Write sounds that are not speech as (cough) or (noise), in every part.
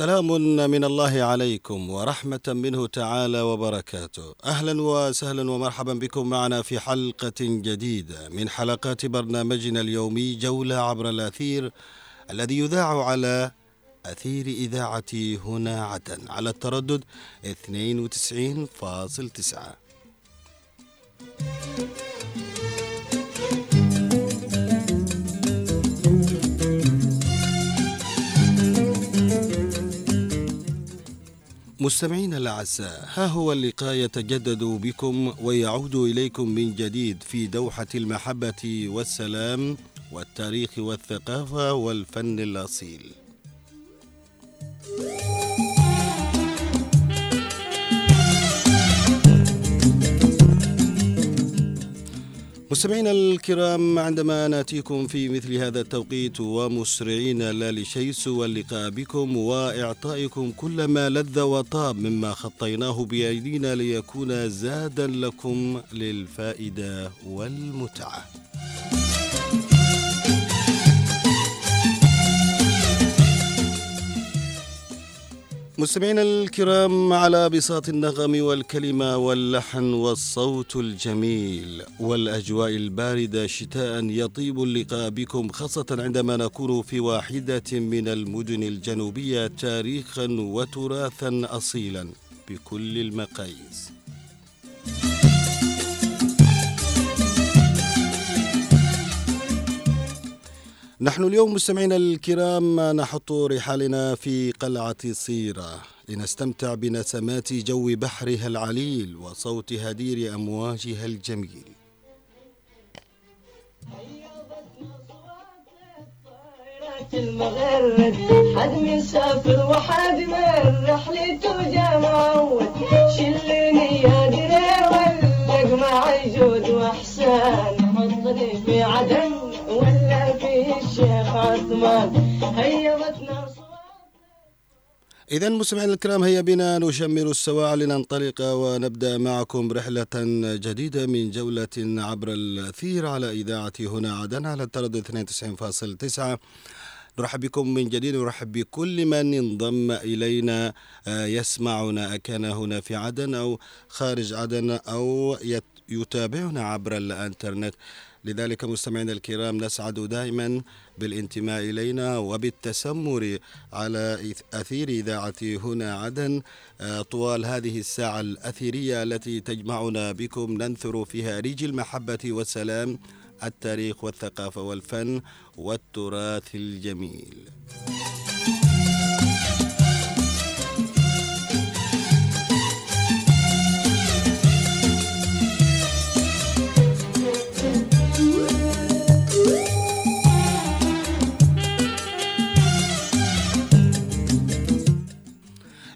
سلام من الله عليكم ورحمة منه تعالى وبركاته. أهلا وسهلا ومرحبا بكم معنا في حلقة جديدة من حلقات برنامجنا اليومي جولة عبر الأثير الذي يذاع على أثير إذاعة هنا عدن على التردد 92.9 مستمعينا الأعزاء ها هو اللقاء يتجدد بكم ويعود إليكم من جديد في دوحة المحبة والسلام والتاريخ والثقافة والفن الأصيل. مستمعينا الكرام عندما نأتيكم في مثل هذا التوقيت ومسرعين لا لشيء سوى اللقاء بكم وإعطائكم كل ما لذ وطاب مما خطيناه بايدينا ليكون زادا لكم للفائدة والمتعة. مستمعينا الكرام على بساط النغم والكلمة واللحن والصوت الجميل والأجواء الباردة شتاء يطيب اللقاء بكم خاصة عندما نكون في واحدة من المدن الجنوبية تاريخا وتراثا أصيلا بكل المقاييس. نحن اليوم مستمعينا الكرام نحط رحالنا في قلعة صيرة لنستمتع بنسمات جو بحرها العليل وصوت هدير أمواجها الجميل. المغرد حد من سافر وحد من رحلته جمعود شلني يا دري ولق معي جود وإحسان. حطني في عدن ولا في الشيخ عثمان هيضتنا إذا مستمعينا الكرام هيا بنا نشمر السواع لننطلق ونبدأ معكم رحلة جديدة من جولة عبر الأثير على إذاعة هنا عدن على التردد 92.9 نرحب بكم من جديد ونرحب بكل من انضم إلينا يسمعنا أكان هنا في عدن أو خارج عدن أو يتابعنا عبر الإنترنت. لذلك مستمعينا الكرام نسعد دائما بالانتماء إلينا وبالتسمر على أثير اذاعه هنا عدن طوال هذه الساعة الأثيرية التي تجمعنا بكم ننثر فيها ريج المحبة والسلام التاريخ والثقافة والفن والتراث الجميل.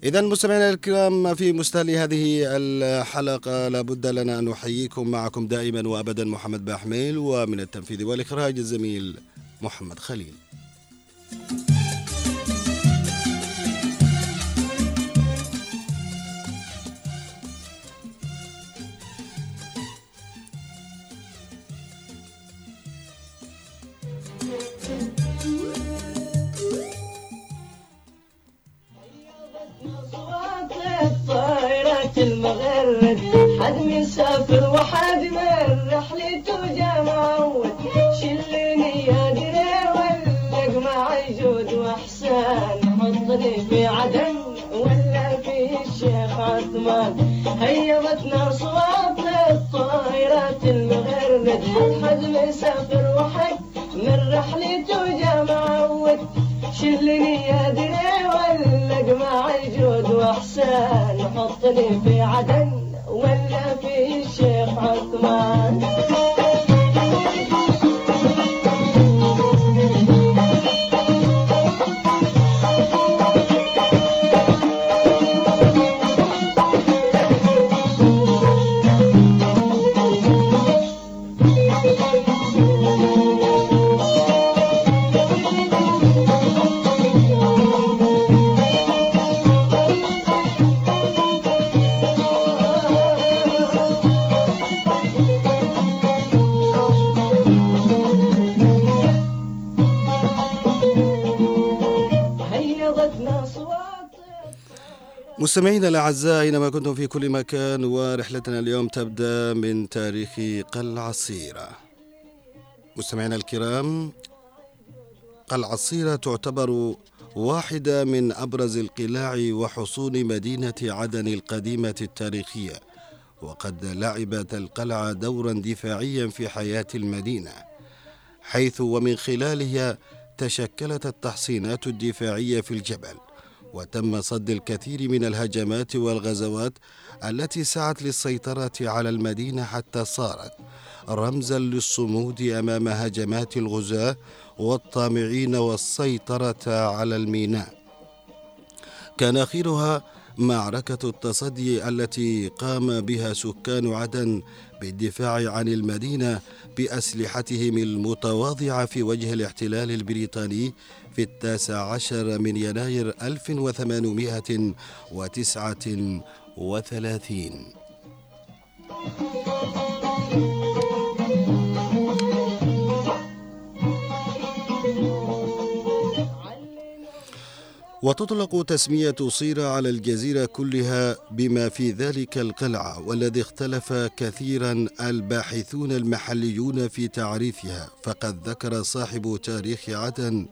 إذا مستمعينا الكرام في مستهل هذه الحلقة لابد لنا أن نحييكم معكم دائما وأبدا محمد باحميل ومن التنفيذ والإخراج الزميل محمد خليل. هيضتنا صوت الطائرات المغرد حد من سافر وحد من رحلته جمعود شلني يا دري ولق معي جود واحسان حطني في عدن. مستمعينا الأعزاء اينما كنتم في كل مكان ورحلتنا اليوم تبدأ من تاريخ قلعه صيره. مستمعينا الكرام قلعه صيره تعتبر واحدة من أبرز القلاع وحصون مدينة عدن القديمة التاريخية وقد لعبت القلعة دورا دفاعيا في حياة المدينة حيث ومن خلالها تشكلت التحصينات الدفاعية في الجبل وتم صد الكثير من الهجمات والغزوات التي سعت للسيطرة على المدينة حتى صارت رمزا للصمود أمام هجمات الغزاة والطامعين والسيطرة على الميناء. كان آخرها معركة التصدي التي قام بها سكان عدن بالدفاع عن المدينة بأسلحتهم المتواضعة في وجه الاحتلال البريطاني في التاسع عشر من يناير 1839 وتطلق تسمية صيرة على الجزيرة كلها بما في ذلك القلعة والذي اختلف كثيرا الباحثون المحليون في تعريفها فقد ذكر صاحب تاريخ عدن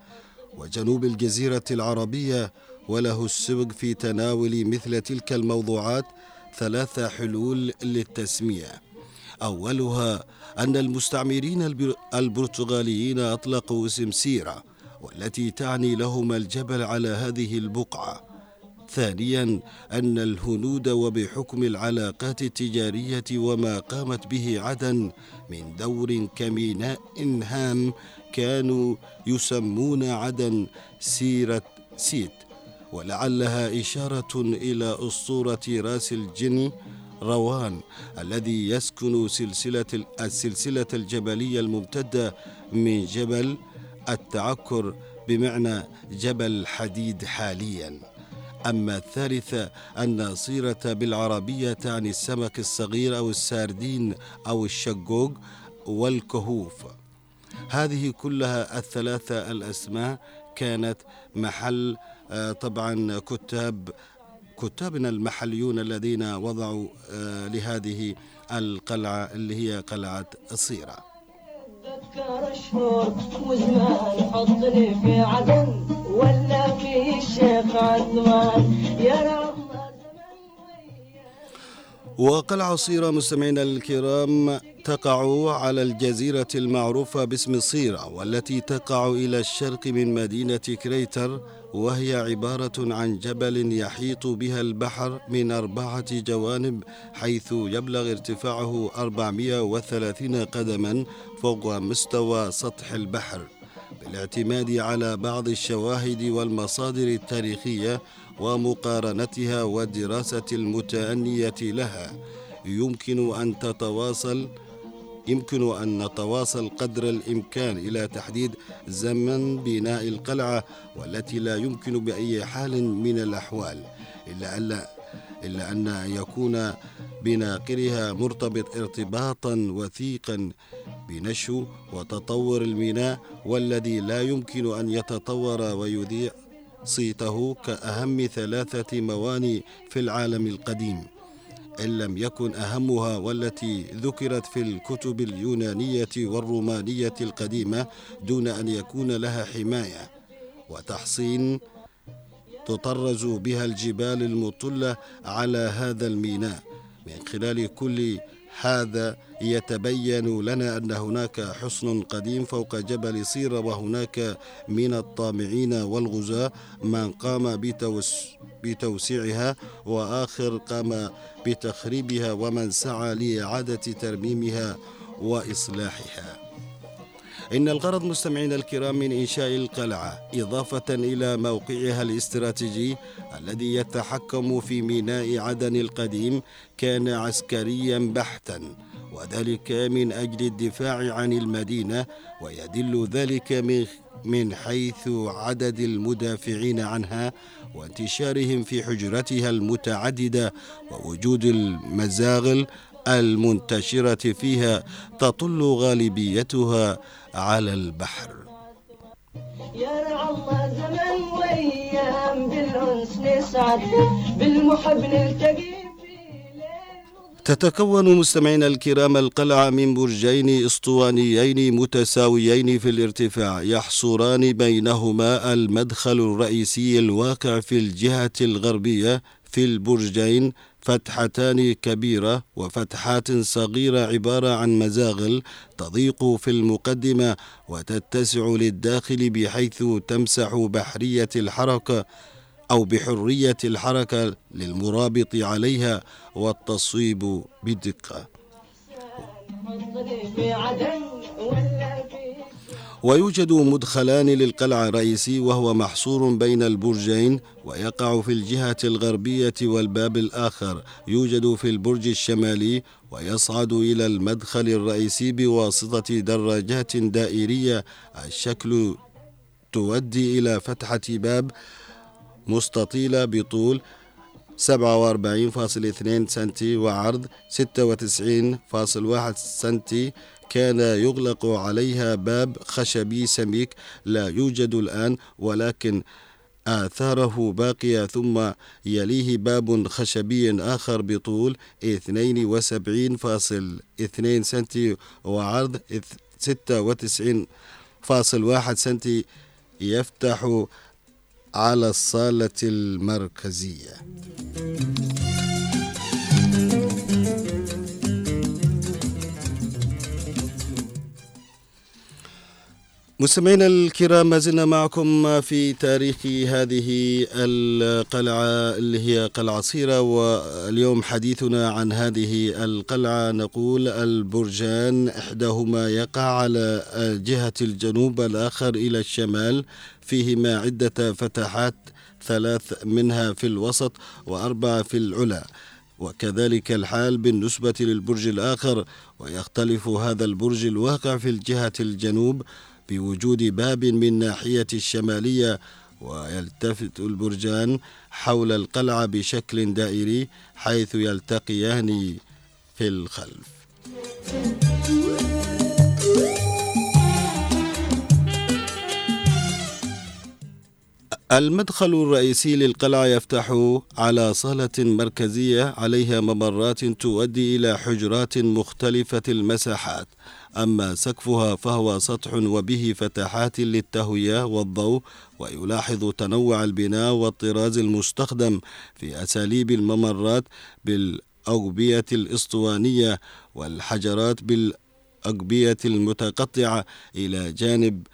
وجنوب الجزيرة العربية وله السبق في تناول مثل تلك الموضوعات ثلاث حلول للتسمية. أولها أن المستعمرين البرتغاليين أطلقوا اسم سيرة والتي تعني لهما الجبل على هذه البقعة. ثانيا أن الهنود وبحكم العلاقات التجارية وما قامت به عدن من دور كميناء هام كانوا يسمون عدن سيرة سيت ولعلها إشارة إلى أسطورة رأس الجن روان الذي يسكن سلسلة السلسلة الجبلية الممتدة من جبل التعكر بمعنى جبل حديد حاليا. أما الثالثة أن صيرة بالعربية تعني السمك الصغير أو الساردين أو الشقوق والكهوف. هذه كلها الثلاثة الأسماء كانت محل آه، طبعا كتاب كتابنا المحليون الذين وضعوا آه، لهذه القلعة اللي هي قلعة الصيرة ذكر شهور وزمان حطني في عدن ولا في الشيخ عثمان يا رب وقلعة صيرة مستمعينا الكرام تقع على الجزيرة المعروفة باسم صيرة والتي تقع إلى الشرق من مدينة كريتر وهي عبارة عن جبل يحيط بها البحر من أربعة جوانب حيث يبلغ ارتفاعه 430 قدما فوق مستوى سطح البحر. بالاعتماد على بعض الشواهد والمصادر التاريخية ومقارنتها والدراسة المتأنية لها يمكن أن تتواصل يمكن أن نتواصل قدر الإمكان إلى تحديد زمن بناء القلعة والتي لا يمكن بأي حال من الأحوال إلا أن إلا أن يكون بناقلها مرتبط ارتباطا وثيقا بنشو وتطور الميناء والذي لا يمكن أن يتطور ويذيع صيته كأهم ثلاثة مواني في العالم القديم. إن لم يكن أهمها والتي ذكرت في الكتب اليونانية والرومانية القديمة دون أن يكون لها حماية وتحصين تطرز بها الجبال المطلة على هذا الميناء من خلال كل هذا يتبين لنا أن هناك حصن قديم فوق جبل صير وهناك من الطامعين والغزاة من قام بتوس بتوسيعها وآخر قام بتخريبها ومن سعى لإعادة ترميمها وإصلاحها. إن الغرض مستمعينا الكرام من إنشاء القلعة إضافة إلى موقعها الاستراتيجي الذي يتحكم في ميناء عدن القديم كان عسكريا بحتا وذلك من أجل الدفاع عن المدينة ويدل ذلك من من حيث عدد المدافعين عنها وانتشارهم في حجرتها المتعددة ووجود المزاغل المنتشرة فيها تطل غالبيتها على البحر. يا الله زمن ويا بالسلام بالأنس نسعد بالمحب نلتقي تتكون مستمعينا الكرام القلعة من برجين أسطوانيين متساويين في الارتفاع يحصران بينهما المدخل الرئيسي الواقع في الجهة الغربية في البرجين فتحتان كبيرة وفتحات صغيرة عبارة عن مزاغل تضيق في المقدمة وتتسع للداخل بحيث تمسح بحرية الحركة أو بحرية الحركة للمرابط عليها والتصويب بدقة. ويوجد مدخلان للقلعة الرئيسي وهو محصور بين البرجين ويقع في الجهة الغربية والباب الآخر. يوجد في البرج الشمالي ويصعد إلى المدخل الرئيسي بواسطة دراجات دائرية. الشكل تؤدي إلى فتحة باب مستطيلة بطول 47.2 سنتي وعرض 96.1 سنتي كان يغلق عليها باب خشبي سميك لا يوجد الآن ولكن آثاره باقية ثم يليه باب خشبي آخر بطول 72.2 سنتي وعرض 96.1 سنتي يفتح على الصالة المركزية. مستمعينا الكرام ما زلنا معكم في تاريخ هذه القلعة اللي هي قلعة صيرة واليوم حديثنا عن هذه القلعة. نقول البرجان إحداهما يقع على جهة الجنوب الآخر إلى الشمال. فيهما عدة فتحات ثلاث منها في الوسط وأربعة في العلا. وكذلك الحال بالنسبة للبرج الآخر ويختلف هذا البرج الواقع في الجهة الجنوب. بوجود باب من ناحية الشمالية ويلتفت البرجان حول القلعة بشكل دائري حيث يلتقيان في الخلف. المدخل الرئيسي للقلعة يفتح على صالة مركزية عليها ممرات تؤدي إلى حجرات مختلفة المساحات. أما سقفها فهو سطح وبه فتحات للتهوية والضوء ويلاحظ تنوع البناء والطراز المستخدم في أساليب الممرات بالأوبية الإسطوانية والحجرات بالأقبية المتقطعة إلى جانب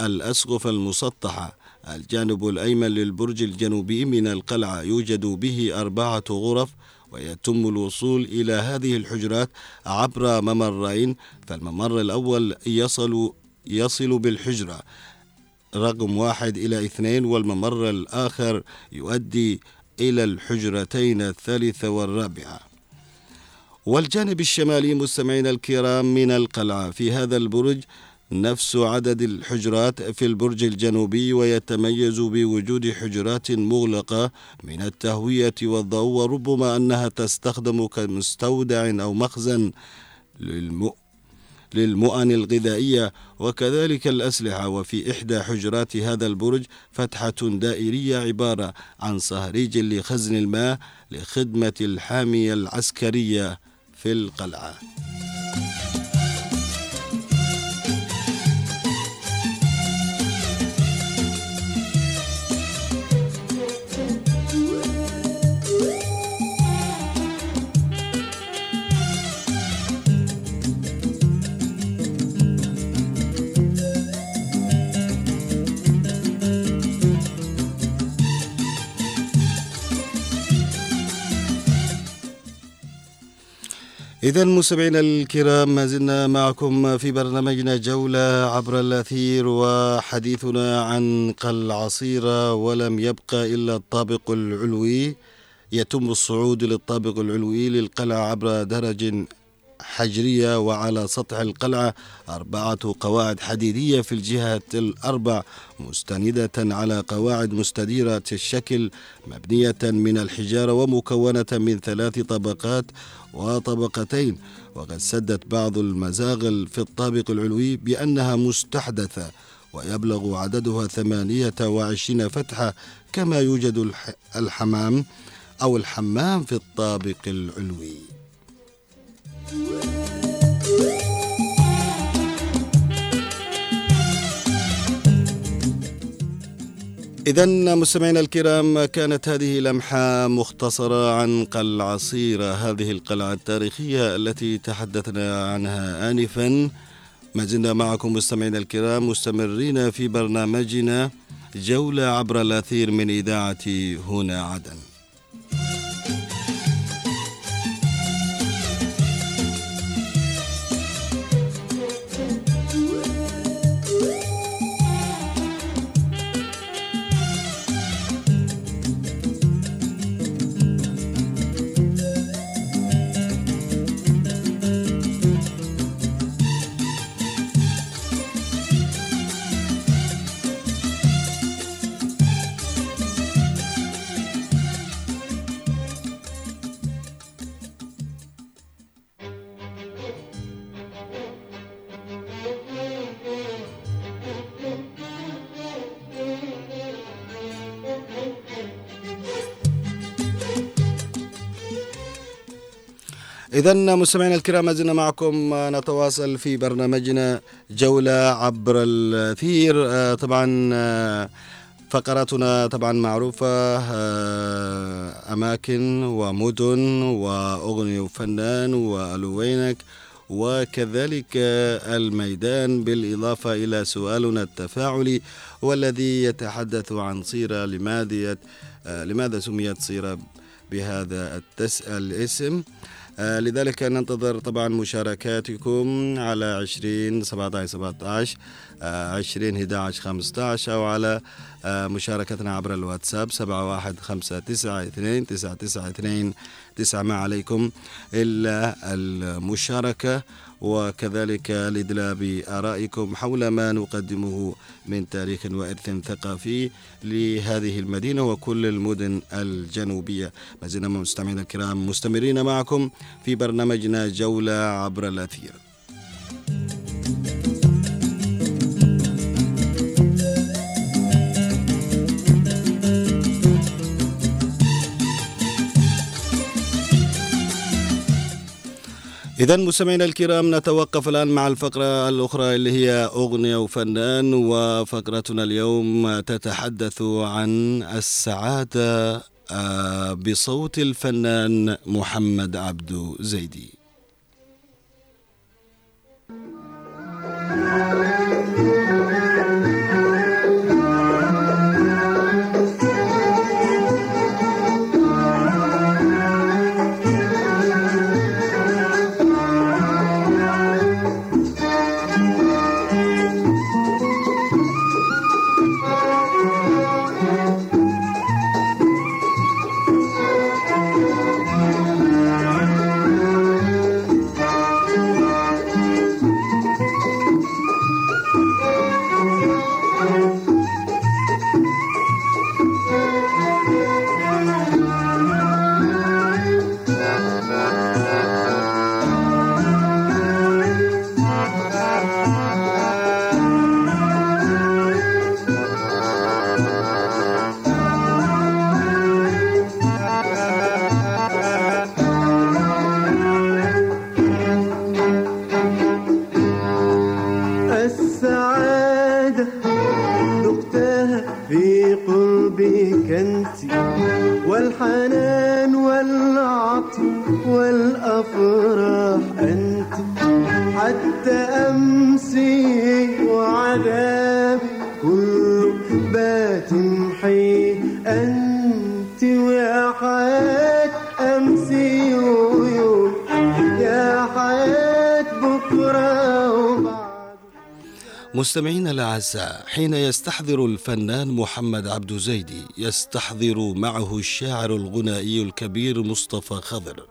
الأسقف المسطحة. الجانب الأيمن للبرج الجنوبي من القلعة يوجد به أربعة غرف ويتم الوصول إلى هذه الحجرات عبر ممرين فالممر الأول يصل يصل بالحجرة رقم واحد إلى اثنين والممر الآخر يؤدي إلى الحجرتين الثالثة والرابعة. والجانب الشمالي مستمعينا الكرام من القلعة في هذا البرج نفس عدد الحجرات في البرج الجنوبي ويتميز بوجود حجرات مغلقة من التهوية والضوء وربما أنها تستخدم كمستودع أو مخزن للمؤ للمؤن الغذائية. وكذلك الأسلحة وفي إحدى حجرات هذا البرج فتحة دائرية عبارة عن صهريج لخزن الماء لخدمة الحامية العسكرية في القلعة. إذا مستمعينا الكرام ما زلنا معكم في برنامجنا جولة عبر الأثير وحديثنا عن قلعة صيرة ولم يبقى إلا الطابق العلوي يتم الصعود للطابق العلوي للقلعة عبر درج حجرية وعلى سطح القلعة أربعة قواعد حديدية في الجهة الأربع مستندة على قواعد مستديرة الشكل مبنية من الحجارة ومكونة من ثلاث طبقات وطبقتين. وقد سدت بعض المزاغل في الطابق العلوي بأنها مستحدثة ويبلغ عددها ثمانية وعشرين فتحة كما يوجد الحمام أو الحمام في الطابق العلوي. إذا مستمعينا الكرام كانت هذه لمحة مختصرة عن قلعة صيرة. هذه القلعة التاريخية التي تحدثنا عنها آنفا. ما زلنا معكم مستمعينا الكرام مستمرين في برنامجنا جولة عبر الأثير من إذاعة هنا عدن. إذا مستمعينا الكرام ما زلنا معكم نتواصل في برنامجنا جولة عبر الأثير. آه، طبعا آه، فقراتنا طبعا معروفة آه، أماكن ومدن وأغنية وفنان وألوينك وكذلك الميدان. بالإضافة إلى سؤالنا التفاعلي والذي يتحدث عن صيرة لماذا لماذا سميت صيرة بهذا الاسم. آه، لذلك ننتظر طبعا مشاركاتكم على 20 17 17 20 11 15 أو على آه، مشاركتنا عبر الواتساب 71592 992 9 ما عليكم إلا المشاركة. وكذلك الإدلاء بآرائكم حول ما نقدمه من تاريخ وإرث ثقافي لهذه المدينة وكل المدن الجنوبية. ما زلنا مستمعينا الكرام مستمرين معكم في برنامجنا جولة عبر الأثير. إذا مستمعينا الكرام نتوقف الآن مع الفقرة الأخرى اللي هي أغنية وفنان وفقرتنا اليوم تتحدث عن السعادة آه، بصوت الفنان محمد عبدو زيدي. الحنان والعطف والأفراح أنت حتى أمسي وعذاب مستمعينا الأعزاء حين يستحضر الفنان محمد عبد زيدي يستحضر معه الشاعر الغنائي الكبير مصطفى خضر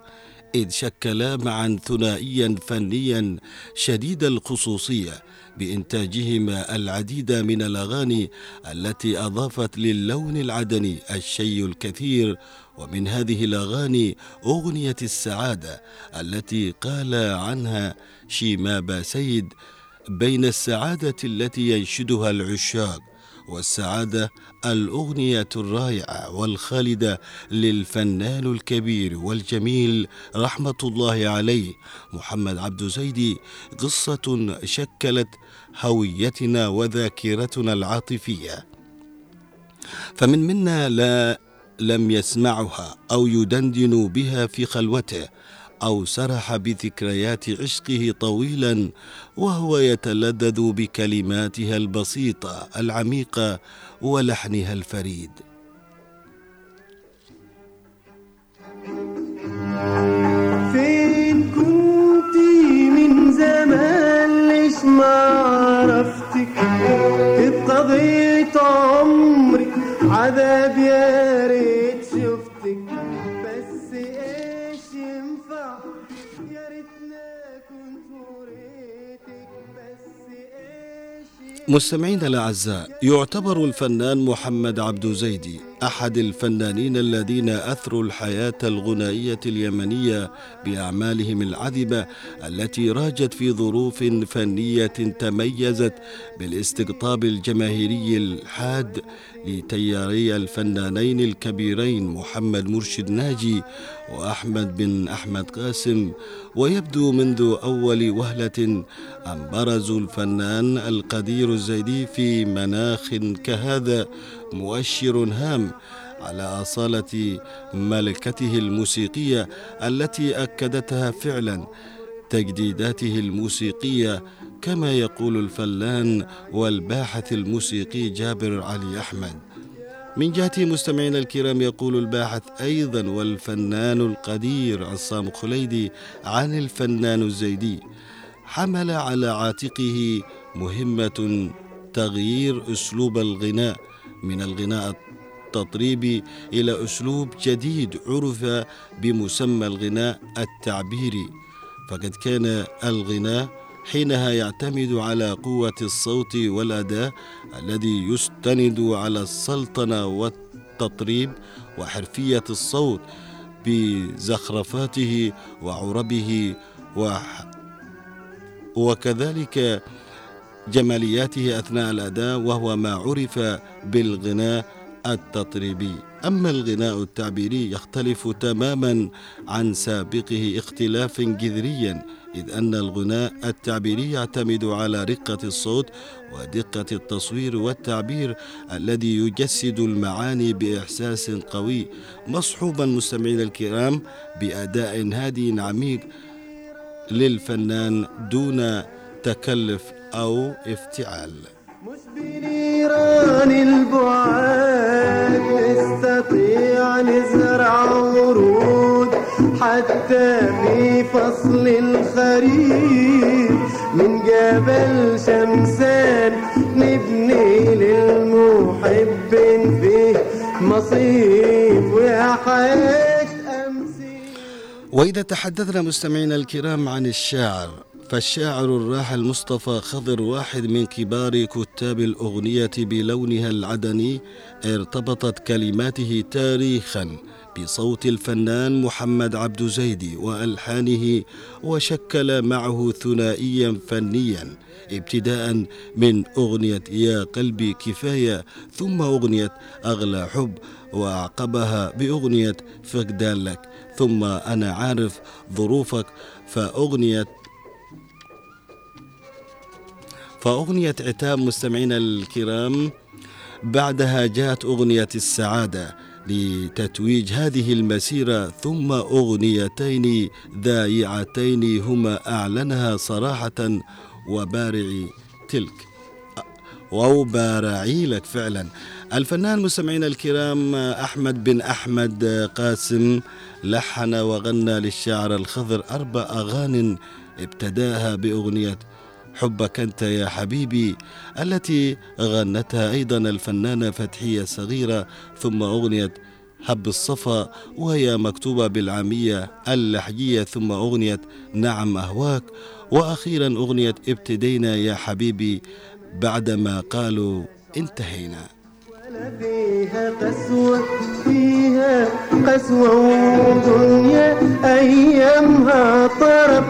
إذ شكلا معا ثنائيا فنيا شديد الخصوصية بإنتاجهما العديد من الأغاني التي أضافت للون العدني الشيء الكثير ومن هذه الأغاني أغنية السعادة التي قال عنها شيمابا سيد بين السعادة التي ينشدها العشاق والسعادة الأغنية الرائعة والخالدة للفنان الكبير والجميل رحمة الله عليه محمد عبد زيدي قصة شكلت هويتنا وذاكرتنا العاطفية. فمن منا لا لم يسمعها أو يدندن بها في خلوته أو سرح بذكريات عشقه طويلا وهو يتلذذ بكلماتها البسيطة العميقة ولحنها الفريد. فين كنتي من زمان ليش ما عرفتك؟ قضيت عمري عذاب يا ريت مستمعينا الأعزاء يعتبر الفنان محمد عبد زيدي أحد الفنانين الذين أثروا الحياة الغنائية اليمنية بأعمالهم العذبة التي راجت في ظروف فنية تميزت بالاستقطاب الجماهيري الحاد لتياري الفنانين الكبيرين محمد مرشد ناجي وأحمد بن أحمد قاسم ويبدو منذ أول وهلة ان برزوا الفنان القدير الزيدي في مناخ كهذا مؤشر هام على أصالة ملكته الموسيقية التي أكدتها فعلا تجديداته الموسيقية كما يقول الفنان والباحث الموسيقي جابر علي أحمد. من جهة مستمعينا الكرام يقول الباحث أيضا والفنان القدير عصام خليدي عن الفنان الزيدي حمل على عاتقه مهمة تغيير أسلوب الغناء من الغناء التطريبي إلى أسلوب جديد عرف بمسمى الغناء التعبيري. فقد كان الغناء حينها يعتمد على قوة الصوت والأداء الذي يستند على السلطنة والتطريب وحرفية الصوت بزخرفاته وعربه وح وكذلك جمالياته أثناء الأداء وهو ما عرف بالغناء التطريبي. أما الغناء التعبيري يختلف تماما عن سابقه اختلافا جذريا إذ أن الغناء التعبيري يعتمد على رقة الصوت ودقة التصوير والتعبير الذي يجسد المعاني بإحساس قوي. مصحوبا مستمعينا الكرام بأداء هادي عميق للفنان دون تكلف. أو افتعال. مش بنيران البعاد نستطيع نزرع ورود حتى في فصل الخريف من جبل شمسان نبني للمحب فيه مصيف ويا حياة أمسي. وإذا تحدثنا مستمعينا الكرام عن الشاعر فالشاعر الراحل مصطفى خضر واحد من كبار كتاب الأغنية بلونها العدني ارتبطت كلماته تاريخا بصوت الفنان محمد عبد زيدي وألحانه وشكل معه ثنائيا فنيا ابتداء من أغنية يا قلبي كفاية ثم أغنية أغلى حب وأعقبها بأغنية فقدان لك ثم أنا عارف ظروفك فأغنية فأغنية عتاب مستمعينا الكرام بعدها جاءت أغنية السعادة لتتويج هذه المسيرة ثم أغنيتين ذائعتين هما أعلنها صراحة وبارعي تلك. أو بارعي لك فعلا. الفنان مستمعينا الكرام أحمد بن أحمد قاسم لحن وغنى للشاعر الخضر أربع أغان ابتداها بأغنية حبك أنت يا حبيبي التي غنتها أيضا الفنانة فتحية صغيرة ثم أغنية حب الصفا وهي مكتوبة بالعامية اللحجية ثم أغنية نعم أهواك وأخيرا أغنية ابتدينا يا حبيبي بعدما قالوا انتهينا. فيها قسوة فيها قسوة ودنيا أيامها طرب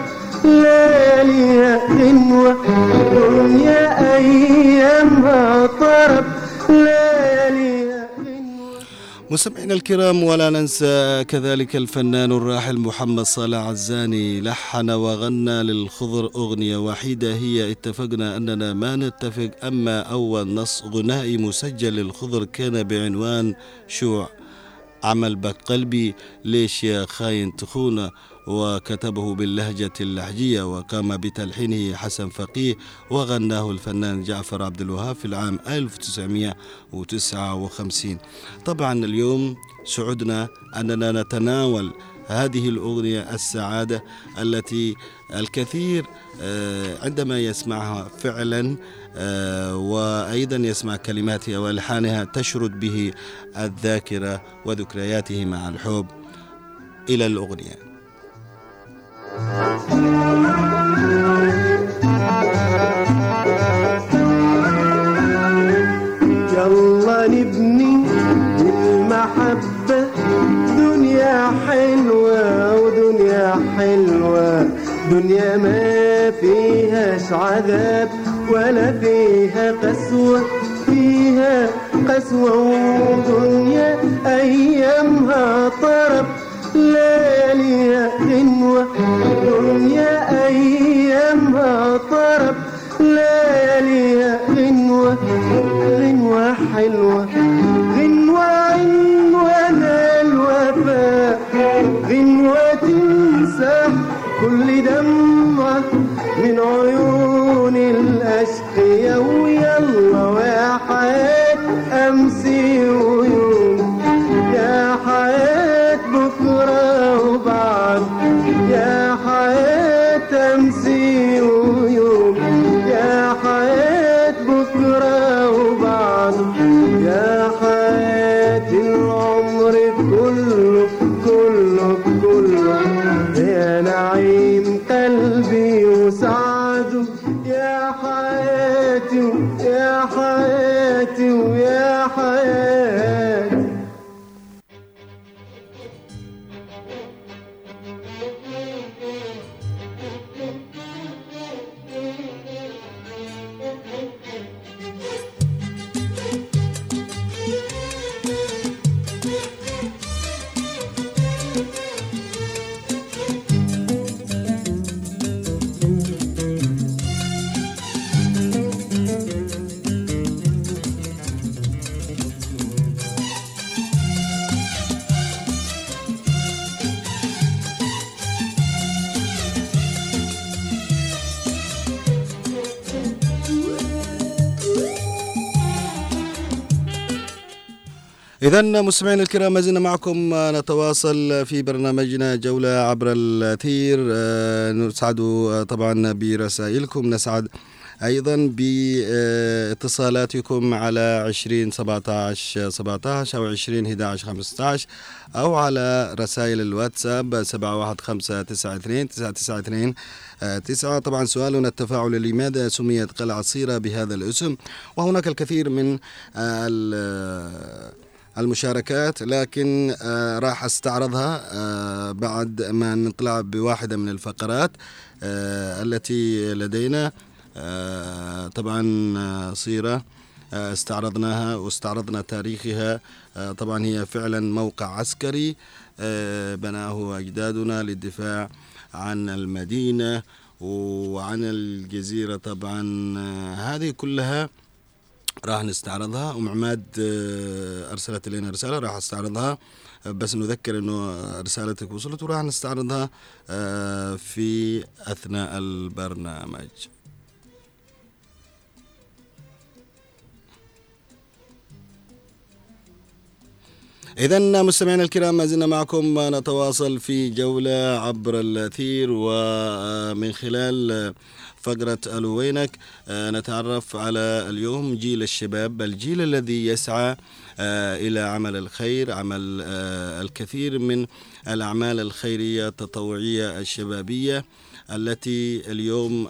ليالي غنوة دنيا أيامها طرب مستمعينا الكرام ولا ننسى كذلك الفنان الراحل محمد صالح عزاني لحن وغنى للخضر أغنية وحيدة هي. اتفقنا أننا ما نتفق أما أول نص غنائي مسجل للخضر كان بعنوان شوع عمل بك قلبي ليش يا خاين تخونه؟ وكتبه باللهجة اللهجية وقام بتلحينه حسن فقيه وغناه الفنان جعفر عبد الوهاب في العام 1959 طبعا اليوم سعدنا أننا نتناول هذه الأغنية السعادة التي الكثير آه، عندما يسمعها فعلا آه، وأيضا يسمع كلماتها وألحانها تشرد به الذاكرة وذكرياته مع الحب. إلى الأغنية. يلا نبني بالمحبة دنيا حلوة ودنيا حلوة. دنيا ما فيهاش عذاب ولا فيها قسوة. فيها قسوة ودنيا أيامها طرب. ليالي غنوة دنيا أيامها طرب. ليالي غنوة غنوة حلوة غنوة عنوانها الوفاء غنوة تمسح كل دمعة من عيون الأشقياء. ويلا إذا مستمعينا الكرام ما زلنا معكم آه، نتواصل في برنامجنا جولة عبر الأثير آه، نسعد آه، طبعا برسائلكم. نسعد أيضا باتصالاتكم على 20 17 17 أو 20 11 15 أو على رسائل الواتساب 71592 992 تسعة طبعا سؤالنا التفاعل لماذا سميت قلعة صيرة بهذا الاسم؟ وهناك الكثير من المشاركات لكن آه، راح استعرضها آه، بعد ما نطلع بواحدة من الفقرات آه، التي لدينا آه، طبعا آه، صيرة آه، استعرضناها واستعرضنا تاريخها. طبعا هي فعلا موقع عسكري بناه أجدادنا للدفاع عن المدينة وعن الجزيرة طبعا هذه كلها راح نستعرضها. أم عماد آه، أرسلت إلينا رسالة راح أستعرضها. آه، بس نذكر إنه رسالتك وصلت وراح نستعرضها آه، في أثناء البرنامج. إذا مستمعينا الكرام ما زلنا معكم نتواصل في جولة عبر الأثير ومن خلال فقرة ألو وينك آه، نتعرف على اليوم جيل الشباب الجيل الذي يسعى آه، إلى عمل الخير عمل آه، الكثير من الأعمال الخيرية التطوعية الشبابية التي اليوم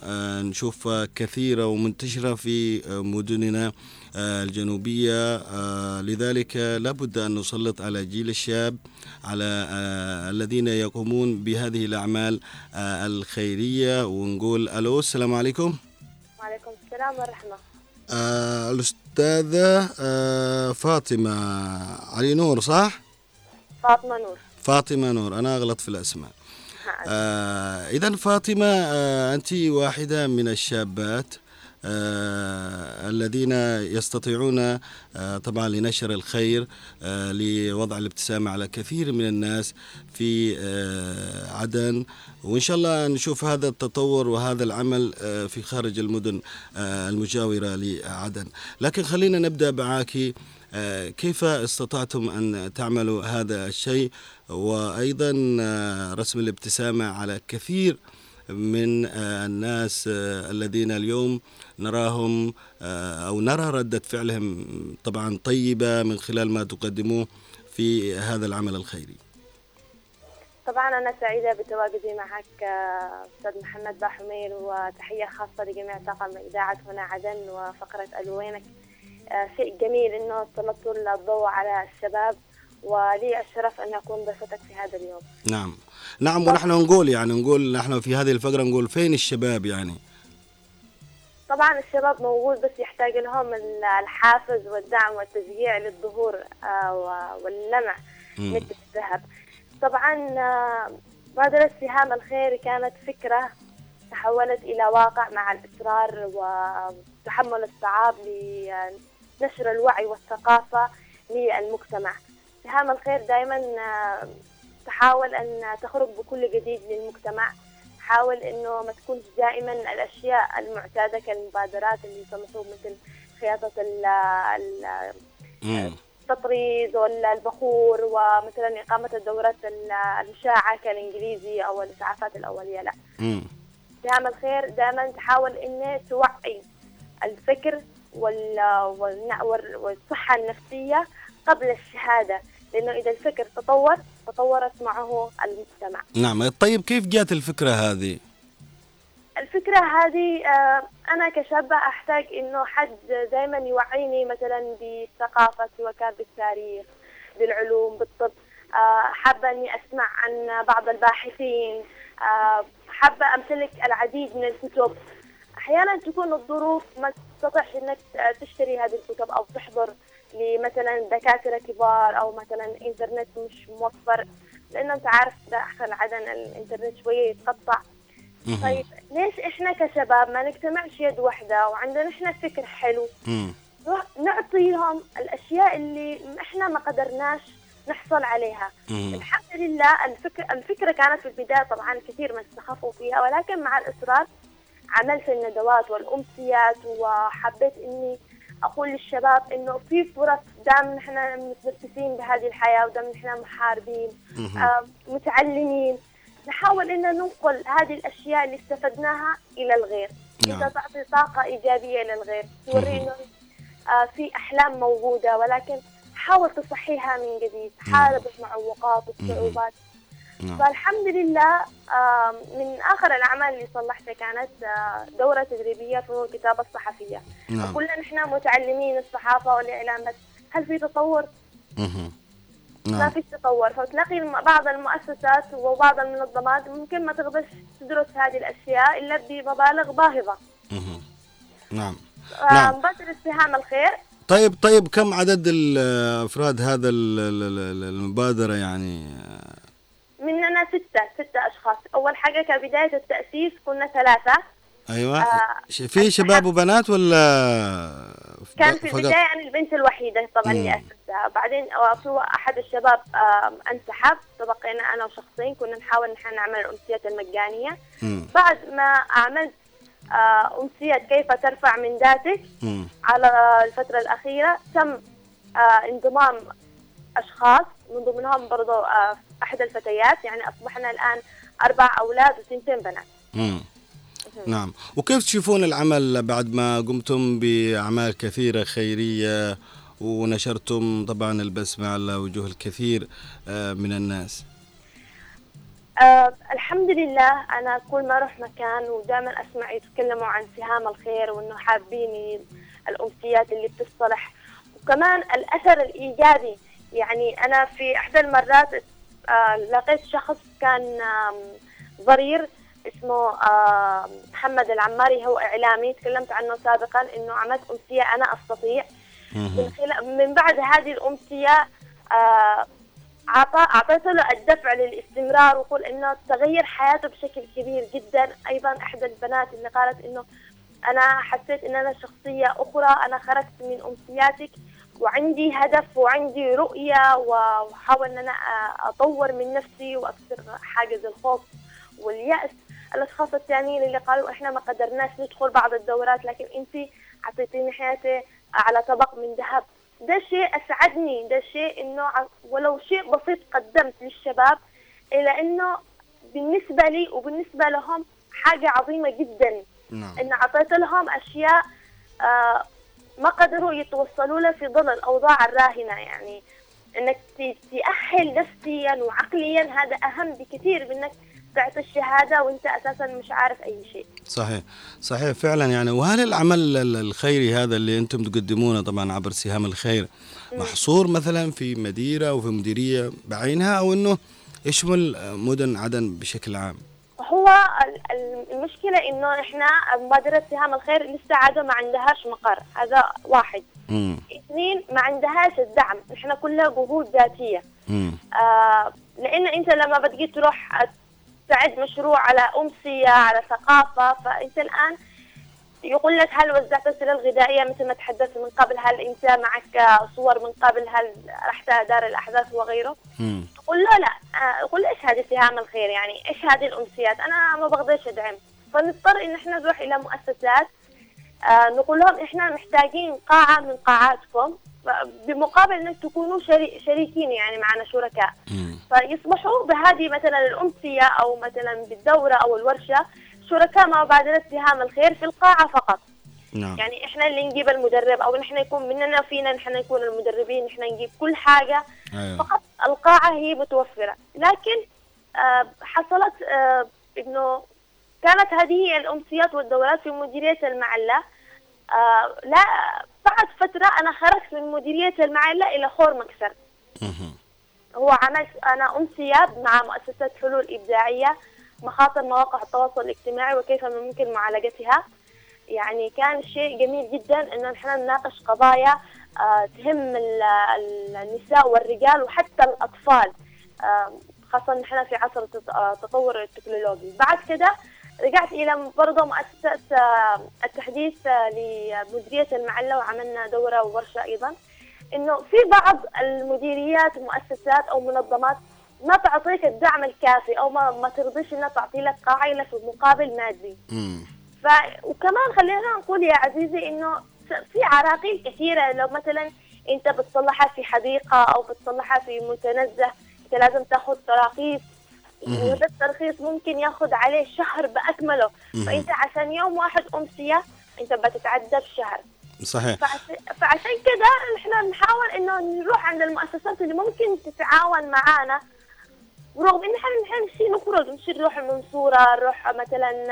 نشوفها كثيرة ومنتشرة في مدننا. الجنوبية آه، لذلك لابد أن نسلط على جيل الشاب على آه، الذين يقومون بهذه الأعمال آه، الخيرية. ونقول ألو السلام عليكم. وعليكم السلام والرحمة آه، الأستاذة فاطمة علي نور صح؟ فاطمة نور. فاطمة نور أنا أغلط في الأسماء. آه إذا فاطمة آه أنت واحدة من الشابات. آه الذين يستطيعون آه طبعا لنشر الخير آه لوضع الابتسامة على كثير من الناس في آه عدن. وإن شاء الله نشوف هذا التطور وهذا العمل آه في خارج المدن آه المجاورة لعدن. لكن خلينا نبدأ معك آه، كيف استطعتم أن تعملوا هذا الشيء؟ وأيضا آه، رسم الابتسامة على كثير من آه، الناس آه، الذين اليوم نراهم آه، أو نرى ردة فعلهم طبعا طيبة من خلال ما تقدموه في هذا العمل الخيري. طبعا أنا سعيدة بتواجدي معك أستاذ محمد باحمير وتحية خاصة لجميع طاقم إذاعة هنا عدن وفقرة ألوينك آه، شيء جميل إنه سلطتوا الضوء على الشباب ولي الشرف أن أكون ضيفتك في هذا اليوم. نعم. نعم ونحن نقول يعني نقول نحن في هذه الفقرة نقول فين الشباب يعني؟ طبعا الشباب موجود بس يحتاج لهم ال- الحافز والدعم والتشجيع للظهور آه، واللمع. مثل الذهب. طبعا آه، مبادرة سهام الخير كانت فكرة تحولت إلى واقع مع الإصرار وتحمل الصعاب لنشر الوعي والثقافة للمجتمع. سهام الخير دائما آه، تحاول أن تخرج بكل جديد للمجتمع حاول إنه ما تكونش دائما الأشياء المعتادة كالمبادرات اللي تمثل مثل خياطة ال- ال- مم. التطريز والبخور ومثلا إقامة الدورات ال- المشاعة كالإنجليزي أو الإسعافات الأولية لا. سهام الخير دائما تحاول ان توعي الفكر وال والن- وال- والصحة النفسية قبل الشهادة لأنه إذا الفكر تطور تطورت معه المجتمع. نعم. طيب كيف جات الفكرة هذه؟ الفكرة هذه آه، أنا كشابة أحتاج إنه حد دائما يوعيني مثلا بالثقافة سواء كان بالتاريخ بالعلوم بالطب. آه، حابة إني أسمع عن بعض الباحثين. آه، حابة أمتلك العديد من الكتب. أحيانا تكون الظروف ما تستطيعش إنك تشتري هذه الكتب أو تحضر لمثلا دكاترة كبار أو مثلا إنترنت مش موفر لأنه أنت عارف داخل عدن الإنترنت شوية يتقطع. طيب ليش إحنا كشباب ما نجتمعش يد واحدة وعندنا إحنا فكر حلو. نعطيهم الأشياء اللي إحنا ما قدرناش نحصل عليها. الحمد لله الفكرة, الفكرة كانت في البداية طبعا كثير ما استخفوا فيها ولكن مع الإصرار عملت الندوات والأمسيات وحبيت إني أقول للشباب إنه في فرص دام نحن متنفسين بهذه الحياة ودام نحن محاربين. آه متعلمين نحاول إن ننقل هذه الأشياء اللي استفدناها إلى الغير نعم. تعطي طاقة إيجابية للغير توري. إنه آه في أحلام موجودة ولكن حاول تصحيها من جديد حارب المعوقات والصعوبات نعم. فالحمد لله من آخر الأعمال اللي صلحتها كانت دورة تدريبية في الكتابة الصحفية نعم. كلنا نحن متعلمين الصحافة والإعلام بس هل في تطور؟ ما نعم في تطور فتلاقي بعض المؤسسات وبعض المنظمات ممكن ما تقدرش تدرس هذه الأشياء إلا بمبالغ باهظة مهم. نعم نعم. مبادرة سهام الخير طيب طيب كم عدد الافراد هذا ال- ال- ال- المبادرة يعني مننا ستة ستة أشخاص أول حاجة كبداية التأسيس كنا ثلاثة أيوه آه، في شباب وبنات ولا كان في فقط؟ البداية أنا البنت الوحيدة طبعا اللي. أسستها بعدين آه، في أحد الشباب آم، انسحب تبقينا أنا وشخصين كنا نحاول نحن نعمل الأمسيات المجانية مم. بعد ما عملت آه، أمسية كيف ترفع من ذاتك. على الفترة الأخيرة تم آه، انضمام أشخاص من ضمنهم برضو آه، أحد الفتيات يعني أصبحنا الآن أربع أولاد وثنتين بنات. مم. نعم. وكيف تشوفون العمل بعد ما قمتم بأعمال كثيرة خيرية ونشرتم طبعا البسمة على وجوه الكثير آه، من الناس؟ آه الحمد لله أنا كل ما أروح مكان ودائما أسمع يتكلموا عن سهام الخير وإنه حابين الأمسيات اللي بتصطلح وكمان الأثر الإيجابي يعني أنا في إحدى المرات لقيت شخص كان ضرير اسمه آه، محمد العماري هو إعلامي. تكلمت عنه سابقا إنه عملت أمسية أنا أستطيع. من, خلال من بعد هذه الأمسية آه، عطى أعطيت له الدفع للاستمرار وقول إنه تغير حياته بشكل كبير جدا. أيضا إحدى البنات اللي قالت إنه أنا حسيت إن أنا شخصية أخرى أنا خرجت من أمسياتك. وعندي هدف وعندي رؤية وأحاول إن أنا أطور من نفسي وأكسر حاجز الخوف واليأس. الأشخاص الثانيين اللي قالوا إحنا ما قدرناش ندخل بعض الدورات لكن أنت أعطيتيني حياتي على طبق من ذهب. ده شيء أسعدني ده شيء إنه ولو شيء بسيط قدمت للشباب إلى إنه بالنسبة لي وبالنسبة لهم حاجة عظيمة جدا. نعم. إن أعطيت لهم أشياء آه ما قدروا يتوصلوا لها في ظل الأوضاع الراهنة يعني. إنك ت- تأهل نفسيا وعقليا هذا أهم بكثير من إنك تعطي الشهادة وأنت أساسا مش عارف أي شيء. صحيح. صحيح فعلا يعني. وهل العمل ال- الخيري هذا اللي أنتم تقدمونه طبعا عبر سهام الخير محصور مثلا في مديرة أو في مديرية بعينها أو إنه يشمل مدن عدن بشكل عام؟ هو ال- ال- المشكلة إنه إحنا مبادرة سهام الخير لسه عادة ما عندهاش مقر. هذا واحد. امم اثنين ما عندهاش الدعم. إحنا كلها جهود ذاتية. آه لأن أنت لما بتجي تروح تعد مشروع على أمسية على ثقافة فأنت الآن يقول لك هل وزعت السلة الغذائية مثل ما تحدثت من قبل هل أنت معك صور من قبل هل رحت دار الأحداث وغيره؟ امم تقول له لا. آه، يقول إيش هذه سهام الخير يعني؟ إيش هذه الأمسيات؟ أنا ما بقدرش أدعم. فنضطر إن إحنا نروح إلى مؤسسات. آه، نقول لهم إحنا محتاجين قاعة من قاعاتكم. بمقابل إنك تكونوا شري- شريكين يعني معنا شركاء. امم فيصبحوا بهذه مثلا الأمسية أو مثلا بالدورة أو الورشة شركاء مع مبادره سهام الخير في القاعة فقط. نعم. يعني إحنا اللي نجيب المدرب أو نحن يكون مننا فينا نحن نكون المدربين نحن نجيب كل حاجة أيوه. فقط القاعة هي متوفرة. لكن آه، حصلت آه، إنه كانت هذه الأمسيات والدورات في مديرية المعلة. آه، لا بعد فترة أنا خرجت من مديرية المعلة إلى خور مكسر. هو عملت أنا أمسية مع مؤسسة حلول إبداعية. مخاطر مواقع التواصل الاجتماعي وكيف من الممكن معالجتها. يعني كان شيء جميل جدا انه نحن نناقش قضايا آه، تهم ال- ال- النساء والرجال وحتى الأطفال خاصة نحن في عصر التط- آه، التطور التكنولوجي. بعد كده رجعت إلى برضه مؤسسة آه، التحديث آه، لمديرية المعلة وعملنا دورة وورشة أيضا. إنه في بعض المديريات مؤسسات أو منظمات ما تعطيك الدعم الكافي أو ما ما ترضيش إنها تعطي لك الا في مقابل مادي. امم ف وكمان خلينا نقول يا عزيزي إنه في عراقيل كثيرة. لو مثلا أنت بتصلحها في حديقة أو بتصلحها في متنزه أنت لازم تاخذ تراخيص. وهذا الترخيص ممكن ياخذ عليه شهر بأكمله. فأنت عشان يوم واحد أمسية أنت بتتعدى بشهر صحيح. فعش- فعشان كده إحنا نحاول إنه نروح عند المؤسسات اللي ممكن تتعاون معانا. ورغم إن إحنا نحن نمشي نخرج نمشي نروح المنصورة نروح مثلا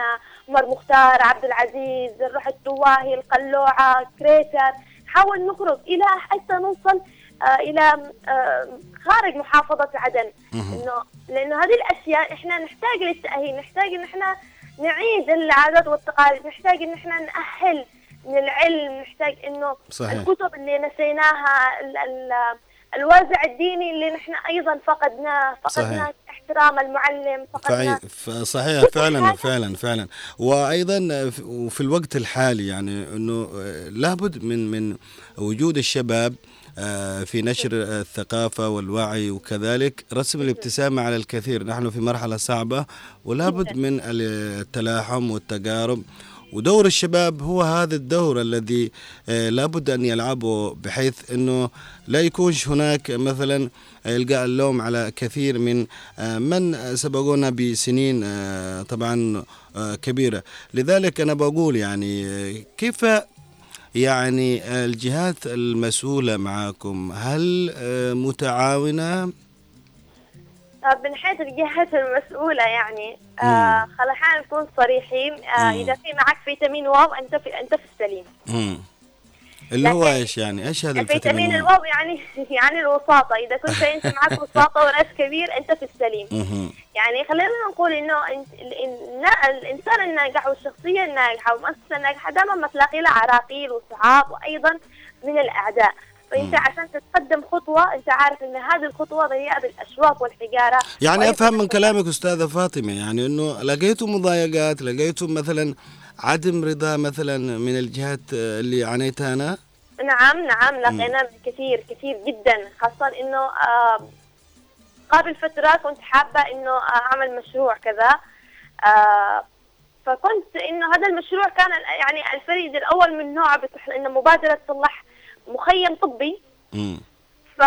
عمر مختار عبد العزيز نروح التواهي القلوعة كريتر. نحاول نخرج إلى حتى نوصل آه إلى آه خارج محافظة عدن. إنه لأنه هذه الأشياء إحنا نحتاج للتأهيل نحتاج إن إحنا نعيد العادات والتقاليد نحتاج إن إحنا نأهل من العلم نحتاج إنه صحيح. الكتب اللي نسيناها ال ال الوازع الديني اللي نحن أيضا فقدناه فقدنا صحيح. احترام المعلم فقدنا صحيح فعلا فعلا فعلا. وأيضا ف- وفي الوقت الحالي يعني إنه آه، لابد من من وجود الشباب آه، في نشر الثقافة والوعي وكذلك رسم الابتسامة على الكثير. نحن في مرحلة صعبة ولابد من التلاحم والتقارب ودور الشباب هو هذا الدور الذي آه، لابد أن يلعبه بحيث أنه لا يكونش هناك مثلا إلقاء اللوم على كثير من آه، من سبقونا بسنين آه، طبعا كبيرة. لذلك أنا بقول يعني كيف يعني الجهات المسؤولة معكم؟ هل متعاونة؟ من حيث الجهات المسؤولة يعني آه خلينا نكون صريحين آه. إذا في معك فيتامين واو أنت في أنت في السليم. مم. اللي هو إيش يعني؟ إيش هذا الفيتامين الفيتامين الواو يعني (laughs) يعني الوساطة. إذا كنت (laughs) أنت معك وساطة ورأس كبير أنت في السليم. يعني خلينا نقول إنه إنت- ال- النا- الإنسان الناجح والشخصية الناجحة والمؤسسة الناجحة دائما ما تلاقي لها عراقيل وصعاب وأيضا من الأعداء. فأنت عشان تتقدم خطوة أنت عارف إن هذه الخطوة ضيقة بالأشواك والحجارة. يعني أفهم من كلامك أستاذة فاطمة يعني إنه لقيتوا مضايقات لقيتوا مثلا عدم رضا مثلا من الجهات اللي عانيتها أنا؟ نعم نعم لقينا كثير كثير جدا خاصة إنه آه قبل فترة كنت حابة إنه آه، أعمل مشروع كذا. آه فكنت إنه هذا المشروع كان يعني الفريد الأول من نوعه بتح... إنه مبادرة تصلح مخيم طبي. مم. ف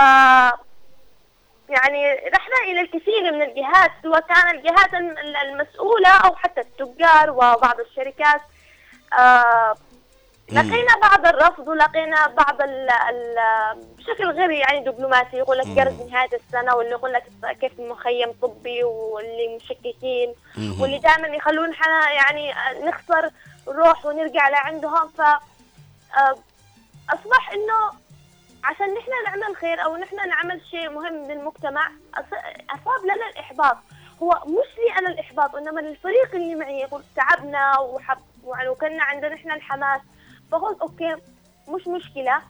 يعني رحنا إلى الكثير من الجهات سواء كان الجهات الم- المسؤولة أو حتى التجار وبعض الشركات. آه لقينا بعض الرفض ولقينا بعض ال ال بشكل غير يعني دبلوماسي يقول لك قرض نهاية السنة واللي يقول لك كيف مخيم طبي واللي مشككين. واللي دائما يخلون إحنا يعني نخسر نروح ونرجع لعندهم. ف آه، أصبح إنه عشان نحن نعمل خير أو نحن نعمل شيء مهم للمجتمع أصاب لنا الإحباط. هو مش لي أنا الإحباط إنما للفريق اللي معي. يقول تعبنا وحب يعني وكنا عندنا نحن الحماس. فقلت أوكي مش مشكلة.